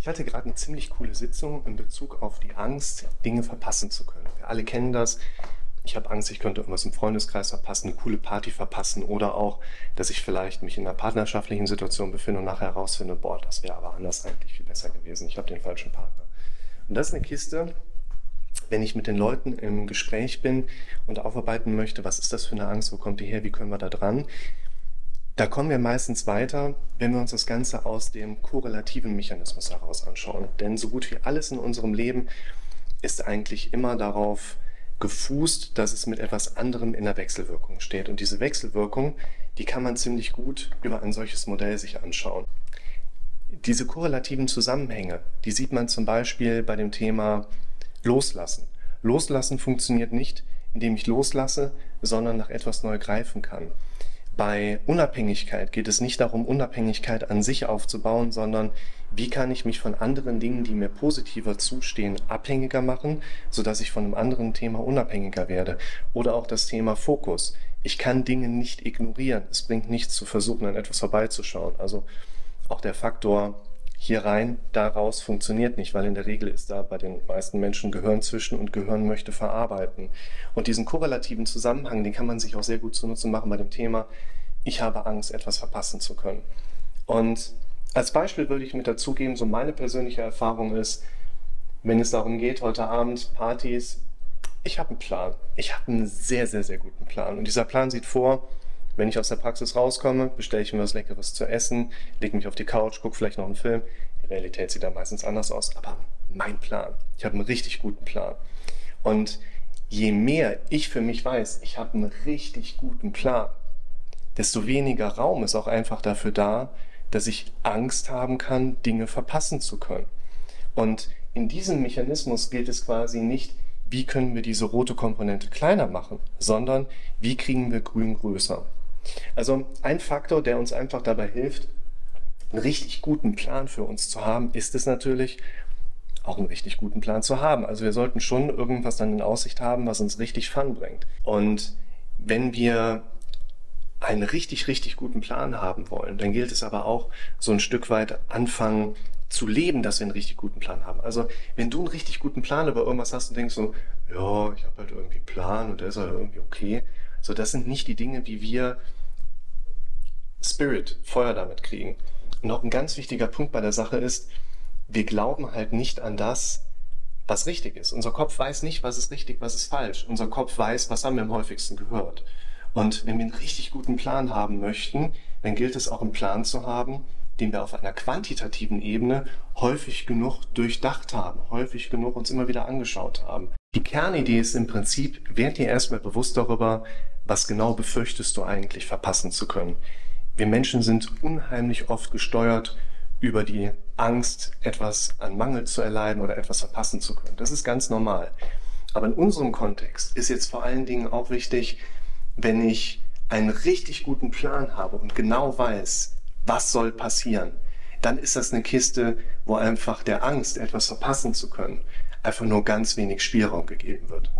Ich hatte gerade eine ziemlich coole Sitzung in Bezug auf die Angst, Dinge verpassen zu können. Wir alle kennen das. Ich habe Angst, ich könnte irgendwas im Freundeskreis verpassen, eine coole Party verpassen oder auch, dass ich vielleicht mich in einer partnerschaftlichen Situation befinde und nachher herausfinde, boah, das wäre aber anders eigentlich viel besser gewesen. Ich habe den falschen Partner. Und das ist eine Kiste, wenn ich mit den Leuten im Gespräch bin und aufarbeiten möchte, was ist das für eine Angst, wo kommt die her, wie können wir da dran, da kommen wir meistens weiter, wenn wir uns das Ganze aus dem korrelativen Mechanismus heraus anschauen. Denn so gut wie alles in unserem Leben ist eigentlich immer darauf gefußt, dass es mit etwas anderem in der Wechselwirkung steht. Und diese Wechselwirkung, die kann man ziemlich gut über ein solches Modell sich anschauen. Diese korrelativen Zusammenhänge, die sieht man zum Beispiel bei dem Thema Loslassen. Loslassen funktioniert nicht, indem ich loslasse, sondern nach etwas neu greifen kann. Bei Unabhängigkeit geht es nicht darum, Unabhängigkeit an sich aufzubauen, sondern wie kann ich mich von anderen Dingen, die mir positiver zustehen, abhängiger machen, sodass ich von einem anderen Thema unabhängiger werde. Oder auch das Thema Fokus. Ich kann Dinge nicht ignorieren. Es bringt nichts zu versuchen, an etwas vorbeizuschauen. Also auch der Faktor hier rein, da raus funktioniert nicht, weil in der Regel ist da bei den meisten Menschen Gehirn zwischen und Gehirn möchte verarbeiten. Und diesen korrelativen Zusammenhang, den kann man sich auch sehr gut zunutze machen bei dem Thema, ich habe Angst, etwas verpassen zu können. Und als Beispiel würde ich mit dazugeben, so meine persönliche Erfahrung ist, wenn es darum geht, heute Abend Partys, ich habe einen Plan. Ich habe einen sehr, sehr, sehr guten Plan. Und dieser Plan sieht vor, wenn ich aus der Praxis rauskomme, bestelle ich mir was Leckeres zu essen, lege mich auf die Couch, gucke vielleicht noch einen Film. Die Realität sieht da meistens anders aus, aber mein Plan. Ich habe einen richtig guten Plan. Und je mehr ich für mich weiß, ich habe einen richtig guten Plan, desto weniger Raum ist auch einfach dafür da, dass ich Angst haben kann, Dinge verpassen zu können. Und in diesem Mechanismus gilt es quasi nicht, wie können wir diese rote Komponente kleiner machen, sondern wie kriegen wir grün größer. Also ein Faktor, der uns einfach dabei hilft, einen richtig guten Plan für uns zu haben, ist es natürlich, auch einen richtig guten Plan zu haben. Also wir sollten schon irgendwas dann in Aussicht haben, was uns richtig Fun bringt. Und wenn wir einen richtig, richtig guten Plan haben wollen, dann gilt es aber auch, so ein Stück weit anfangen zu leben, dass wir einen richtig guten Plan haben. Also wenn du einen richtig guten Plan über irgendwas hast und denkst so, ja, ich habe halt irgendwie einen Plan und der ist halt irgendwie okay, so, das sind nicht die Dinge, wie wir Spirit, Feuer damit kriegen. Und noch ein ganz wichtiger Punkt bei der Sache ist, wir glauben halt nicht an das, was richtig ist. Unser Kopf weiß nicht, was ist richtig, was ist falsch. Unser Kopf weiß, was haben wir am häufigsten gehört. Und wenn wir einen richtig guten Plan haben möchten, dann gilt es auch einen Plan zu haben, den wir auf einer quantitativen Ebene häufig genug durchdacht haben, häufig genug uns immer wieder angeschaut haben. Die Kernidee ist im Prinzip, werd dir erstmal bewusst darüber, was genau befürchtest du eigentlich verpassen zu können. Wir Menschen sind unheimlich oft gesteuert über die Angst, etwas an Mangel zu erleiden oder etwas verpassen zu können. Das ist ganz normal. Aber in unserem Kontext ist jetzt vor allen Dingen auch wichtig, wenn ich einen richtig guten Plan habe und genau weiß, was soll passieren, dann ist das eine Kiste, wo einfach der Angst, etwas verpassen zu können, einfach nur ganz wenig Spielraum gegeben wird.